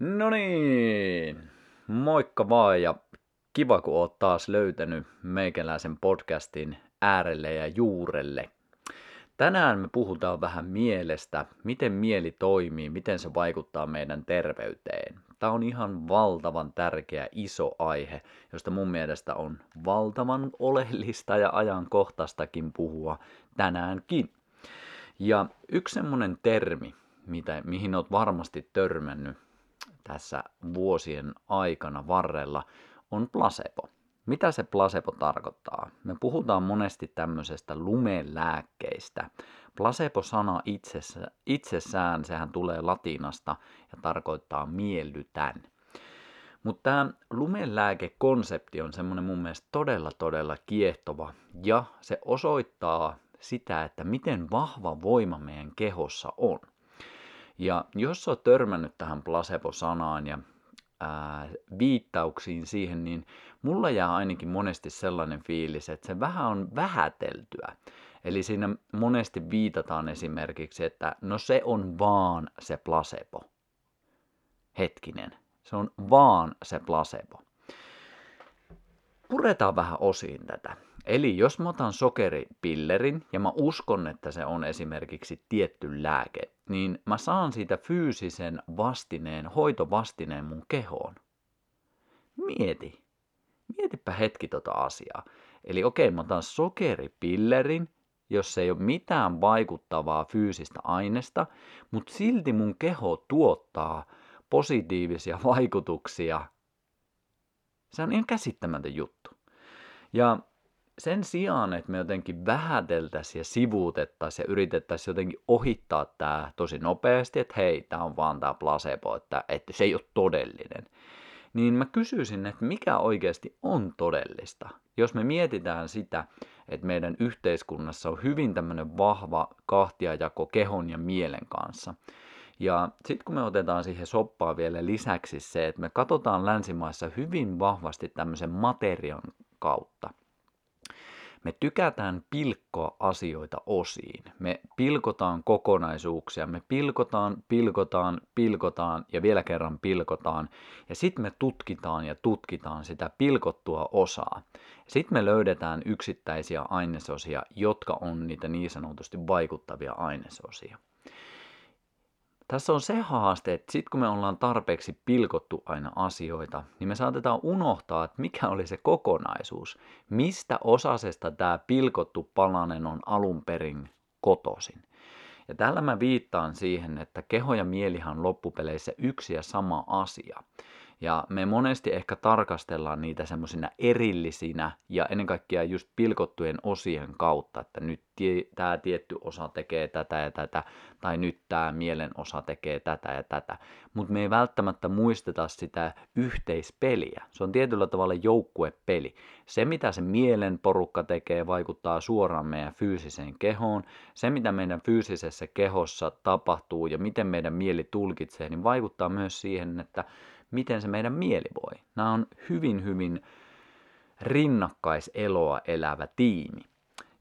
No niin, moikka vaan ja kiva kun oot taas löytänyt meikäläisen podcastin äärelle ja juurelle. Tänään me puhutaan vähän mielestä, miten mieli toimii, miten se vaikuttaa meidän terveyteen. Tämä on ihan valtavan tärkeä iso aihe, josta mun mielestä on valtavan oleellista ja ajankohtaistakin puhua tänäänkin. Ja yksi semmonen termi, mitä, mihin oot varmasti törmännyt tässä vuosien aikana varrella, on placebo. Mitä se placebo tarkoittaa? Me puhutaan monesti tämmöisestä lumelääkkeistä. Placebo-sana itsessä, itsessään, sehän tulee latinasta ja tarkoittaa miellytän. Mutta tämä lumelääkekonsepti on semmoinen mun mielestä todella todella kiehtova ja se osoittaa sitä, että miten vahva voima meidän kehossa on. Ja jos olet törmännyt tähän placebo-sanaan ja ää, viittauksiin siihen, niin mulla jää ainakin monesti sellainen fiilis, että se vähän on vähäteltyä. Eli siinä monesti viitataan esimerkiksi, että no se on vaan se placebo. Hetkinen, se on vaan se placebo. Puretaan vähän osiin tätä. Eli jos mä otan sokeripillerin ja mä uskon, että se on esimerkiksi tietty lääke, niin mä saan siitä fyysisen vastineen, hoitovastineen mun kehoon. Mieti. Mietipä hetki tota asiaa. Eli okei, mä otan sokeripillerin, jos ei ole mitään vaikuttavaa fyysistä aineesta, mutta silti mun keho tuottaa positiivisia vaikutuksia. Se on ihan käsittämätön juttu. Ja sen sijaan, että me jotenkin vähäteltäisiin ja sivuutettaisiin ja yritettäisiin jotenkin ohittaa tämä tosi nopeasti, että hei, tämä on vaan tämä placebo, että, että se ei ole todellinen, niin mä kysyisin, että mikä oikeasti on todellista. Jos me mietitään sitä, että meidän yhteiskunnassa on hyvin tämmöinen vahva kahtiajako kehon ja mielen kanssa, ja sitten kun me otetaan siihen soppaan vielä lisäksi se, että me katsotaan länsimaissa hyvin vahvasti tämmöisen materian kautta – me tykätään pilkkoa asioita osiin. Me pilkotaan kokonaisuuksia, me pilkotaan, pilkotaan, pilkotaan ja vielä kerran pilkotaan. Ja sitten me tutkitaan ja tutkitaan sitä pilkottua osaa. Sitten me löydetään yksittäisiä ainesosia, jotka on niitä niin sanotusti vaikuttavia ainesosia tässä on se haaste, että sitten kun me ollaan tarpeeksi pilkottu aina asioita, niin me saatetaan unohtaa, että mikä oli se kokonaisuus. Mistä osasesta tämä pilkottu palanen on alun perin kotoisin. Ja tällä mä viittaan siihen, että keho ja mielihan loppupeleissä yksi ja sama asia. Ja me monesti ehkä tarkastellaan niitä semmoisina erillisinä ja ennen kaikkea just pilkottujen osien kautta, että nyt tie, tämä tietty osa tekee tätä ja tätä, tai nyt tämä mielen osa tekee tätä ja tätä. Mutta me ei välttämättä muisteta sitä yhteispeliä. Se on tietyllä tavalla joukkuepeli. Se, mitä se mielen porukka tekee, vaikuttaa suoraan meidän fyysiseen kehoon. Se, mitä meidän fyysisessä kehossa tapahtuu ja miten meidän mieli tulkitsee, niin vaikuttaa myös siihen, että miten se meidän mieli voi. Nämä on hyvin, hyvin rinnakkaiseloa elävä tiimi.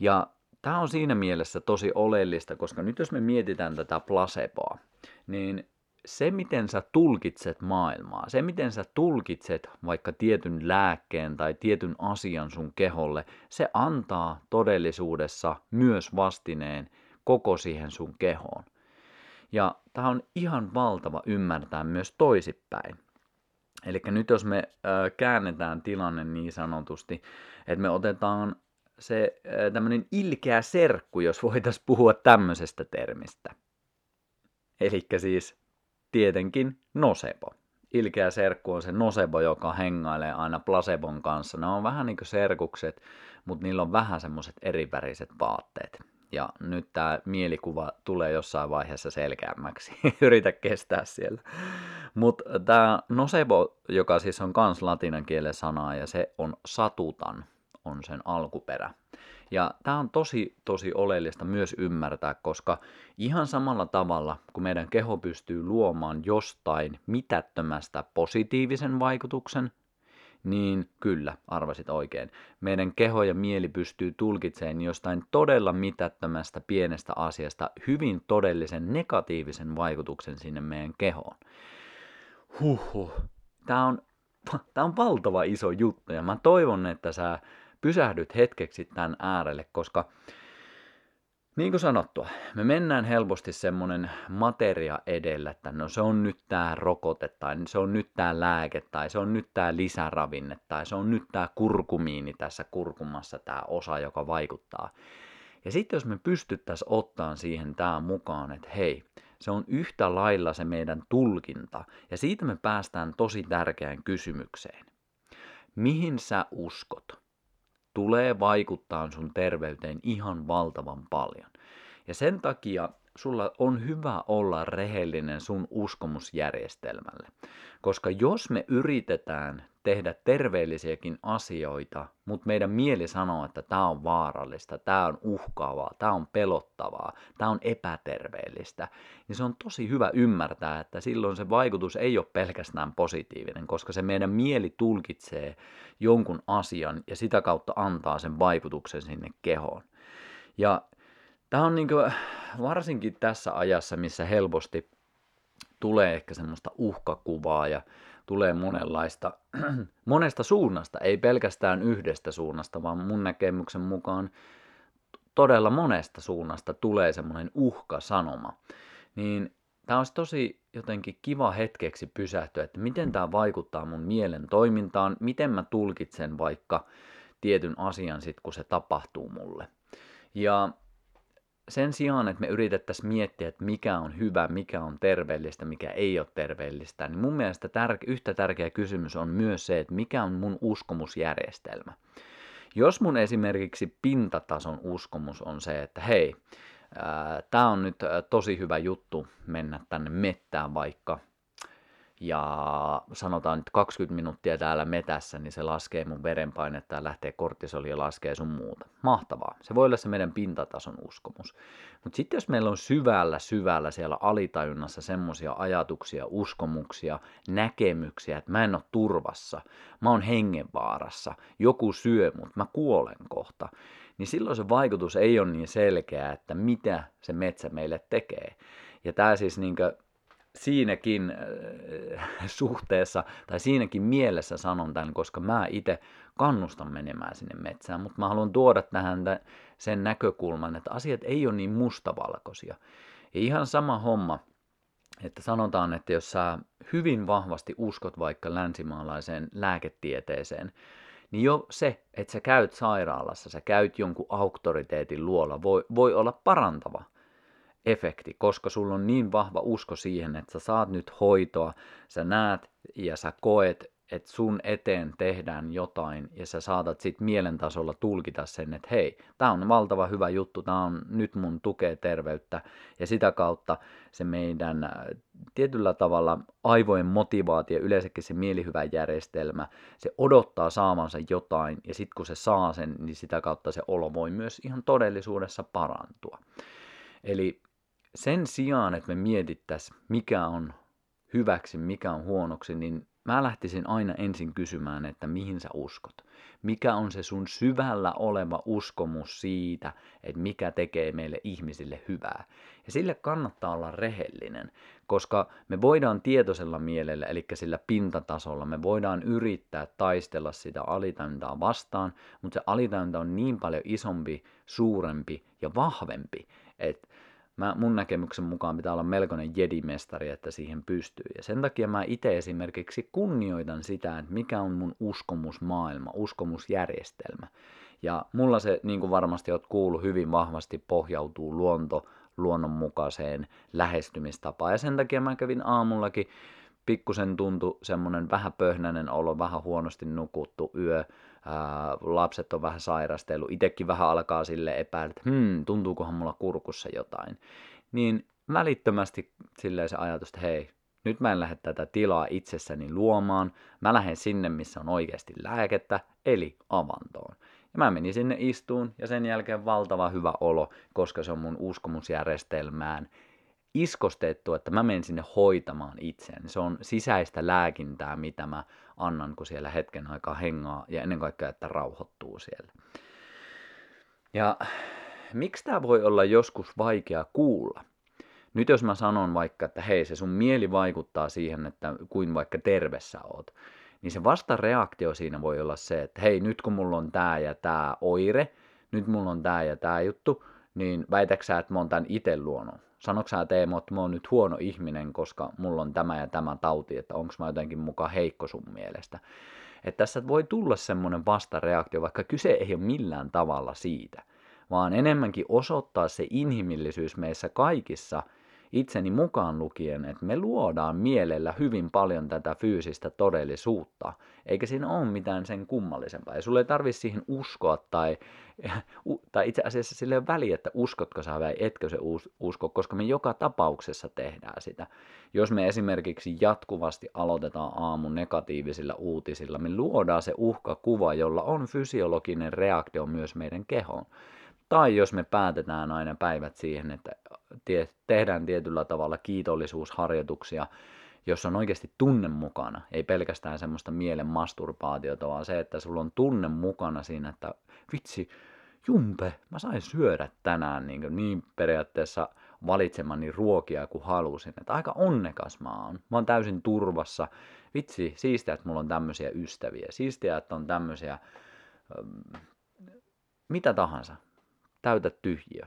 Ja tämä on siinä mielessä tosi oleellista, koska nyt jos me mietitään tätä placeboa, niin se, miten sä tulkitset maailmaa, se, miten sä tulkitset vaikka tietyn lääkkeen tai tietyn asian sun keholle, se antaa todellisuudessa myös vastineen koko siihen sun kehoon. Ja tämä on ihan valtava ymmärtää myös toisipäin. Eli nyt jos me käännetään tilanne niin sanotusti, että me otetaan se tämmöinen ilkeä serkku, jos voitaisiin puhua tämmöisestä termistä. Eli siis tietenkin nosebo. Ilkeä serkku on se nosebo, joka hengailee aina placebon kanssa. Ne on vähän niin kuin serkukset, mutta niillä on vähän semmoiset eriväriset vaatteet. Ja nyt tämä mielikuva tulee jossain vaiheessa selkeämmäksi. Yritä kestää siellä. Mutta tämä nocebo, joka siis on kans latinan kielen sanaa ja se on satutan, on sen alkuperä. Ja tämä on tosi, tosi oleellista myös ymmärtää, koska ihan samalla tavalla, kun meidän keho pystyy luomaan jostain mitättömästä positiivisen vaikutuksen, niin kyllä, arvasit oikein. Meidän keho ja mieli pystyy tulkitsemaan jostain todella mitättömästä pienestä asiasta hyvin todellisen negatiivisen vaikutuksen sinne meidän kehoon. Huhhuh. Tää on, tää on valtava iso juttu ja mä toivon, että sä pysähdyt hetkeksi tämän äärelle, koska niin kuin sanottua, me mennään helposti semmonen materia edellä, että no se on nyt tää rokote, tai se on nyt tää lääke, tai se on nyt tää lisäravinne, tai se on nyt tää kurkumiini tässä kurkumassa, tää osa, joka vaikuttaa. Ja sitten jos me pystyttäisiin ottaan siihen tämä mukaan, että hei, se on yhtä lailla se meidän tulkinta, ja siitä me päästään tosi tärkeään kysymykseen. Mihin sä uskot? Tulee vaikuttaa sun terveyteen ihan valtavan paljon. Ja sen takia sulla on hyvä olla rehellinen sun uskomusjärjestelmälle. Koska jos me yritetään tehdä terveellisiäkin asioita, mutta meidän mieli sanoo, että tämä on vaarallista, tämä on uhkaavaa, tämä on pelottavaa, tämä on epäterveellistä, niin se on tosi hyvä ymmärtää, että silloin se vaikutus ei ole pelkästään positiivinen, koska se meidän mieli tulkitsee jonkun asian ja sitä kautta antaa sen vaikutuksen sinne kehoon. Ja tämä on niin varsinkin tässä ajassa, missä helposti tulee ehkä semmoista uhkakuvaa ja tulee monenlaista, monesta suunnasta, ei pelkästään yhdestä suunnasta, vaan mun näkemyksen mukaan todella monesta suunnasta tulee semmoinen uhkasanoma. Niin tämä olisi tosi jotenkin kiva hetkeksi pysähtyä, että miten tämä vaikuttaa mun mielen toimintaan, miten mä tulkitsen vaikka tietyn asian sit, kun se tapahtuu mulle. Ja sen sijaan, että me yritettäisiin miettiä, että mikä on hyvä, mikä on terveellistä, mikä ei ole terveellistä, niin mun mielestä tär- yhtä tärkeä kysymys on myös se, että mikä on mun uskomusjärjestelmä. Jos mun esimerkiksi pintatason uskomus on se, että hei, tämä on nyt tosi hyvä juttu mennä tänne mettään vaikka ja sanotaan nyt 20 minuuttia täällä metässä, niin se laskee mun verenpainetta ja lähtee kortisoli ja laskee sun muuta. Mahtavaa. Se voi olla se meidän pintatason uskomus. Mutta sitten jos meillä on syvällä syvällä siellä alitajunnassa semmoisia ajatuksia, uskomuksia, näkemyksiä, että mä en ole turvassa, mä oon hengenvaarassa, joku syö mut, mä kuolen kohta, niin silloin se vaikutus ei ole niin selkeä, että mitä se metsä meille tekee. Ja tämä siis niinkö siinäkin äh, suhteessa tai siinäkin mielessä sanon tämän, koska mä itse kannustan menemään sinne metsään, mutta mä haluan tuoda tähän sen näkökulman, että asiat ei ole niin mustavalkoisia. Ja ihan sama homma, että sanotaan, että jos sä hyvin vahvasti uskot vaikka länsimaalaiseen lääketieteeseen, niin jo se, että sä käyt sairaalassa, sä käyt jonkun auktoriteetin luola, voi, voi olla parantava – efekti, koska sulla on niin vahva usko siihen, että sä saat nyt hoitoa, sä näet ja sä koet, että sun eteen tehdään jotain ja sä saatat sit mielentasolla tulkita sen, että hei, tää on valtava hyvä juttu, tää on nyt mun tukee terveyttä ja sitä kautta se meidän äh, tietyllä tavalla aivojen motivaatio, yleensäkin se mielihyvä järjestelmä, se odottaa saamansa jotain ja sitten kun se saa sen, niin sitä kautta se olo voi myös ihan todellisuudessa parantua. Eli sen sijaan, että me mietittäisiin, mikä on hyväksi, mikä on huonoksi, niin mä lähtisin aina ensin kysymään, että mihin sä uskot. Mikä on se sun syvällä oleva uskomus siitä, että mikä tekee meille ihmisille hyvää. Ja sille kannattaa olla rehellinen, koska me voidaan tietoisella mielellä, eli sillä pintatasolla, me voidaan yrittää taistella sitä alitajuntaa vastaan, mutta se alitajunta on niin paljon isompi, suurempi ja vahvempi, että mä, mun näkemyksen mukaan pitää olla melkoinen jedimestari, että siihen pystyy. Ja sen takia mä itse esimerkiksi kunnioitan sitä, että mikä on mun uskomusmaailma, uskomusjärjestelmä. Ja mulla se, niin kuin varmasti oot kuullut, hyvin vahvasti pohjautuu luonto, luonnonmukaiseen lähestymistapaan. Ja sen takia mä kävin aamullakin pikkusen tuntui semmoinen vähän pöhnäinen olo, vähän huonosti nukuttu yö, ää, lapset on vähän sairastellut, itsekin vähän alkaa sille epäillä, että hmm, tuntuukohan mulla kurkussa jotain. Niin välittömästi silleen se ajatus, että hei, nyt mä en lähde tätä tilaa itsessäni luomaan, mä lähden sinne, missä on oikeasti lääkettä, eli avantoon. Ja mä menin sinne istuun ja sen jälkeen valtava hyvä olo, koska se on mun uskomusjärjestelmään iskostettu, että mä menen sinne hoitamaan itseäni. Se on sisäistä lääkintää, mitä mä annan, kun siellä hetken aikaa hengaa ja ennen kaikkea, että rauhoittuu siellä. Ja miksi tämä voi olla joskus vaikea kuulla? nyt jos mä sanon vaikka, että hei, se sun mieli vaikuttaa siihen, että kuin vaikka terve sä oot, niin se vastareaktio siinä voi olla se, että hei, nyt kun mulla on tää ja tää oire, nyt mulla on tää ja tää juttu, niin väitäksä, että mä oon tän itse luonut? Sanoksä Teemo, että mä oon nyt huono ihminen, koska mulla on tämä ja tämä tauti, että onko mä jotenkin mukaan heikko sun mielestä? Että tässä voi tulla semmoinen vastareaktio, vaikka kyse ei ole millään tavalla siitä, vaan enemmänkin osoittaa se inhimillisyys meissä kaikissa – itseni mukaan lukien, että me luodaan mielellä hyvin paljon tätä fyysistä todellisuutta, eikä siinä ole mitään sen kummallisempaa. Ja sulle ei tarvi siihen uskoa tai, tai itse asiassa sille ei väliä, että uskotko sä vai etkö se usko, koska me joka tapauksessa tehdään sitä. Jos me esimerkiksi jatkuvasti aloitetaan aamun negatiivisilla uutisilla, me luodaan se uhkakuva, jolla on fysiologinen reaktio myös meidän kehoon. Tai jos me päätetään aina päivät siihen, että tehdään tietyllä tavalla kiitollisuusharjoituksia, jossa on oikeasti tunne mukana, ei pelkästään semmoista mielen masturbaatiota, vaan se, että sulla on tunne mukana siinä, että vitsi, jumpe, mä sain syödä tänään niin, niin periaatteessa valitsemani ruokia kuin halusin. Että aika onnekas mä oon. Mä oon täysin turvassa. Vitsi, siistiä, että mulla on tämmöisiä ystäviä. Siistiä, että on tämmöisiä, mitä tahansa täytä tyhjiö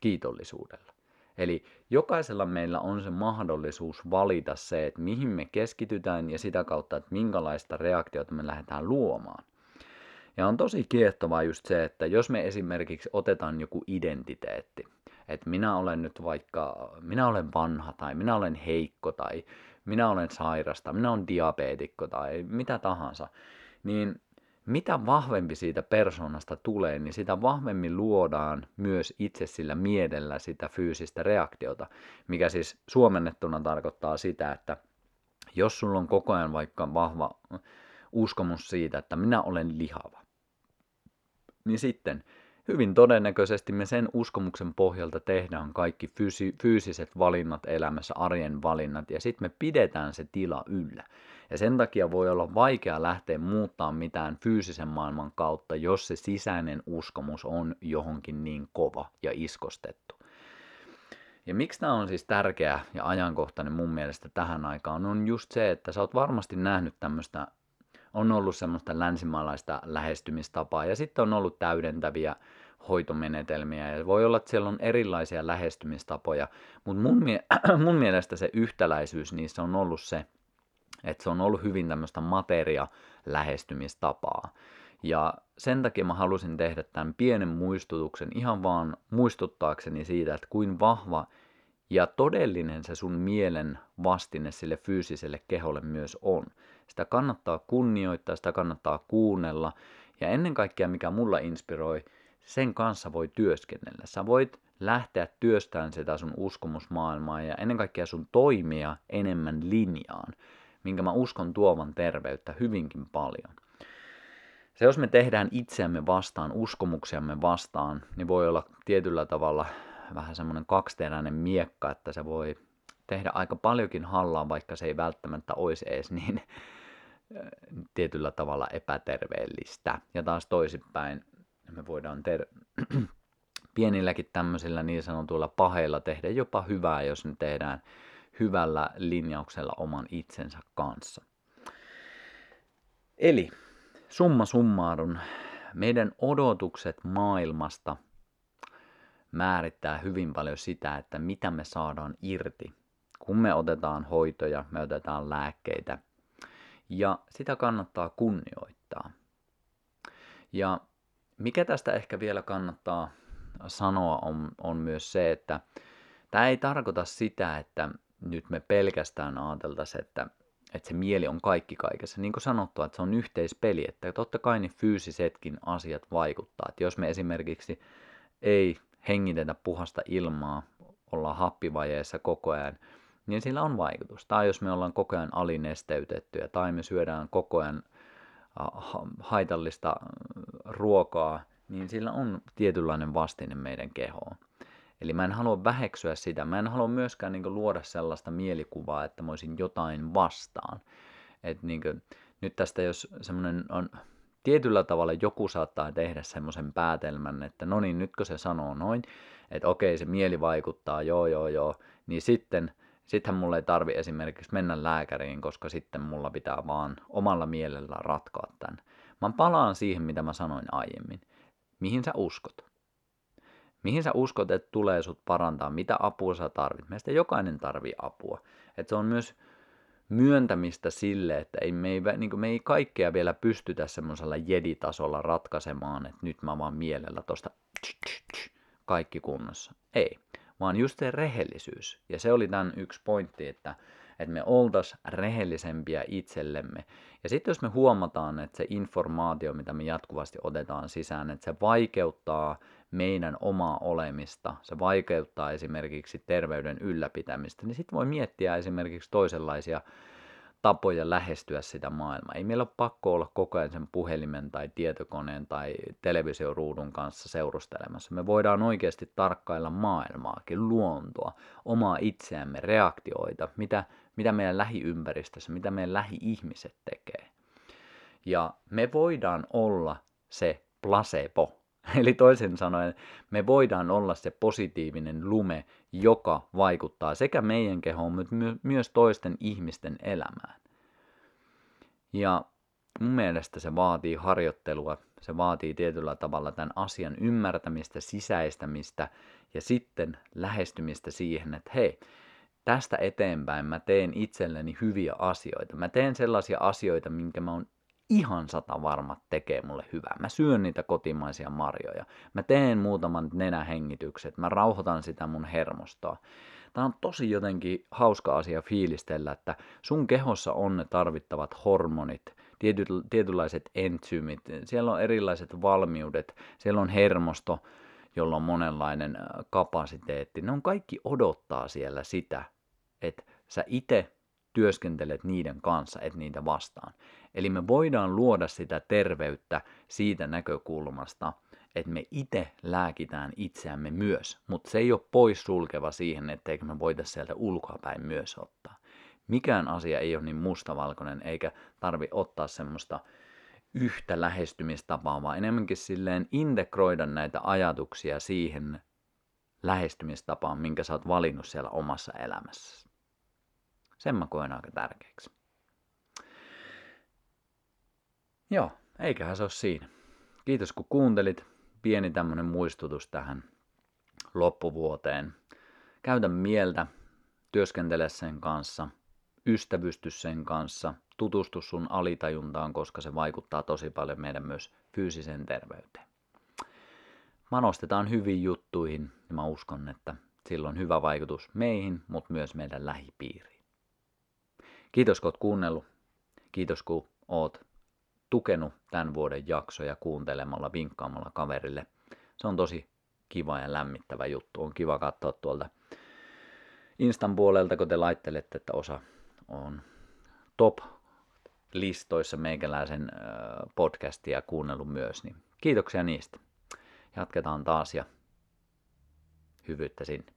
kiitollisuudella. Eli jokaisella meillä on se mahdollisuus valita se, että mihin me keskitytään ja sitä kautta, että minkälaista reaktiota me lähdetään luomaan. Ja on tosi kiehtovaa just se, että jos me esimerkiksi otetaan joku identiteetti, että minä olen nyt vaikka, minä olen vanha tai minä olen heikko tai minä olen sairasta, minä olen diabeetikko tai mitä tahansa, niin mitä vahvempi siitä persoonasta tulee, niin sitä vahvemmin luodaan myös itse sillä mielellä sitä fyysistä reaktiota, mikä siis suomennettuna tarkoittaa sitä, että jos sulla on koko ajan vaikka vahva uskomus siitä, että minä olen lihava, niin sitten hyvin todennäköisesti me sen uskomuksen pohjalta tehdään kaikki fyysi- fyysiset valinnat elämässä, arjen valinnat, ja sitten me pidetään se tila yllä. Ja sen takia voi olla vaikea lähteä muuttaa mitään fyysisen maailman kautta, jos se sisäinen uskomus on johonkin niin kova ja iskostettu. Ja miksi tämä on siis tärkeä ja ajankohtainen mun mielestä tähän aikaan, on just se, että sä oot varmasti nähnyt tämmöistä, on ollut semmoista länsimaalaista lähestymistapaa ja sitten on ollut täydentäviä hoitomenetelmiä ja voi olla, että siellä on erilaisia lähestymistapoja, mutta mun, mie- mun mielestä se yhtäläisyys niissä on ollut se, että se on ollut hyvin tämmöistä materia-lähestymistapaa. Ja sen takia mä halusin tehdä tämän pienen muistutuksen ihan vaan muistuttaakseni siitä, että kuin vahva ja todellinen se sun mielen vastine sille fyysiselle keholle myös on. Sitä kannattaa kunnioittaa, sitä kannattaa kuunnella ja ennen kaikkea mikä mulla inspiroi, sen kanssa voi työskennellä. Sä voit lähteä työstämään sitä sun uskomusmaailmaa ja ennen kaikkea sun toimia enemmän linjaan minkä mä uskon tuovan terveyttä hyvinkin paljon. Se, jos me tehdään itseämme vastaan, uskomuksiamme vastaan, niin voi olla tietyllä tavalla vähän semmoinen kaksiteräinen miekka, että se voi tehdä aika paljonkin hallaa, vaikka se ei välttämättä olisi edes niin tietyllä tavalla epäterveellistä. Ja taas toisinpäin me voidaan ter- pienilläkin tämmöisillä niin sanotuilla paheilla tehdä jopa hyvää, jos ne tehdään hyvällä linjauksella oman itsensä kanssa. Eli summa summarum, meidän odotukset maailmasta määrittää hyvin paljon sitä, että mitä me saadaan irti, kun me otetaan hoitoja, me otetaan lääkkeitä. Ja sitä kannattaa kunnioittaa. Ja mikä tästä ehkä vielä kannattaa sanoa on, on myös se, että tämä ei tarkoita sitä, että nyt me pelkästään ajateltaisiin, että, että se mieli on kaikki kaikessa. Niin kuin sanottu, että se on yhteispeli, että totta kai ne fyysisetkin asiat vaikuttaa. Että jos me esimerkiksi ei hengitetä puhasta ilmaa, ollaan happivajeessa koko ajan, niin sillä on vaikutus. Tai jos me ollaan koko ajan alinesteytettyjä, tai me syödään koko ajan haitallista ruokaa, niin sillä on tietynlainen vastine meidän kehoon. Eli mä en halua väheksyä sitä. Mä en halua myöskään niin luoda sellaista mielikuvaa, että mä olisin jotain vastaan. Et, niin kuin, nyt tästä jos semmoinen on tietyllä tavalla joku saattaa tehdä semmoisen päätelmän, että no niin, nytkö se sanoo noin, että okei, se mieli vaikuttaa, joo, joo, joo, niin sitten, sittenhän mulle ei tarvi esimerkiksi mennä lääkäriin, koska sitten mulla pitää vaan omalla mielellä ratkoa tämän. Mä palaan siihen, mitä mä sanoin aiemmin. Mihin sä uskot? Mihin sä uskot, että tulee sut parantaa? Mitä apua sä tarvit? Meistä jokainen tarvii apua. Et se on myös myöntämistä sille, että ei, me, ei, niin me ei kaikkea vielä pystytä semmoisella jeditasolla ratkaisemaan, että nyt mä vaan mielellä tosta kaikki kunnossa. Ei, vaan just se rehellisyys. Ja se oli tämän yksi pointti, että, että me oltaisiin rehellisempiä itsellemme. Ja sitten jos me huomataan, että se informaatio, mitä me jatkuvasti otetaan sisään, että se vaikeuttaa meidän omaa olemista, se vaikeuttaa esimerkiksi terveyden ylläpitämistä, niin sitten voi miettiä esimerkiksi toisenlaisia tapoja lähestyä sitä maailmaa. Ei meillä ole pakko olla koko ajan sen puhelimen tai tietokoneen tai televisioruudun kanssa seurustelemassa. Me voidaan oikeasti tarkkailla maailmaakin, luontoa, omaa itseämme, reaktioita, mitä, mitä meidän lähiympäristössä, mitä meidän lähi-ihmiset tekee. Ja me voidaan olla se placebo, Eli toisin sanoen me voidaan olla se positiivinen lume, joka vaikuttaa sekä meidän kehoon, mutta myös toisten ihmisten elämään. Ja mun mielestä se vaatii harjoittelua, se vaatii tietyllä tavalla tämän asian ymmärtämistä, sisäistämistä ja sitten lähestymistä siihen, että hei, tästä eteenpäin mä teen itselleni hyviä asioita. Mä teen sellaisia asioita, minkä mä oon ihan sata varmat tekee mulle hyvää. Mä syön niitä kotimaisia marjoja. Mä teen muutaman nenähengitykset. Mä rauhoitan sitä mun hermostoa. Tämä on tosi jotenkin hauska asia fiilistellä, että sun kehossa on ne tarvittavat hormonit, tiety, tietynlaiset entsyymit, siellä on erilaiset valmiudet, siellä on hermosto, jolla on monenlainen kapasiteetti. Ne on kaikki odottaa siellä sitä, että sä itse työskentelet niiden kanssa, et niitä vastaan. Eli me voidaan luoda sitä terveyttä siitä näkökulmasta, että me itse lääkitään itseämme myös, mutta se ei ole poissulkeva siihen, etteikö me voitaisiin sieltä ulkoapäin myös ottaa. Mikään asia ei ole niin mustavalkoinen, eikä tarvi ottaa semmoista yhtä lähestymistapaa, vaan enemmänkin silleen integroida näitä ajatuksia siihen lähestymistapaan, minkä sä oot valinnut siellä omassa elämässäsi. Sen mä koen aika tärkeäksi. Joo, eiköhän se ole siinä. Kiitos kun kuuntelit. Pieni tämmönen muistutus tähän loppuvuoteen. Käytä mieltä, työskentele sen kanssa, ystävysty sen kanssa, tutustu sun alitajuntaan, koska se vaikuttaa tosi paljon meidän myös fyysiseen terveyteen. Manostetaan hyviin juttuihin ja mä uskon, että sillä on hyvä vaikutus meihin, mutta myös meidän lähipiiriin. Kiitos kun oot kuunnellut. Kiitos kun oot tukenut tämän vuoden jaksoja kuuntelemalla, vinkkaamalla kaverille. Se on tosi kiva ja lämmittävä juttu. On kiva katsoa tuolta Instan puolelta, kun te laittelette, että osa on top listoissa meikäläisen podcastia kuunnellut myös, niin kiitoksia niistä. Jatketaan taas ja hyvyyttä sinne.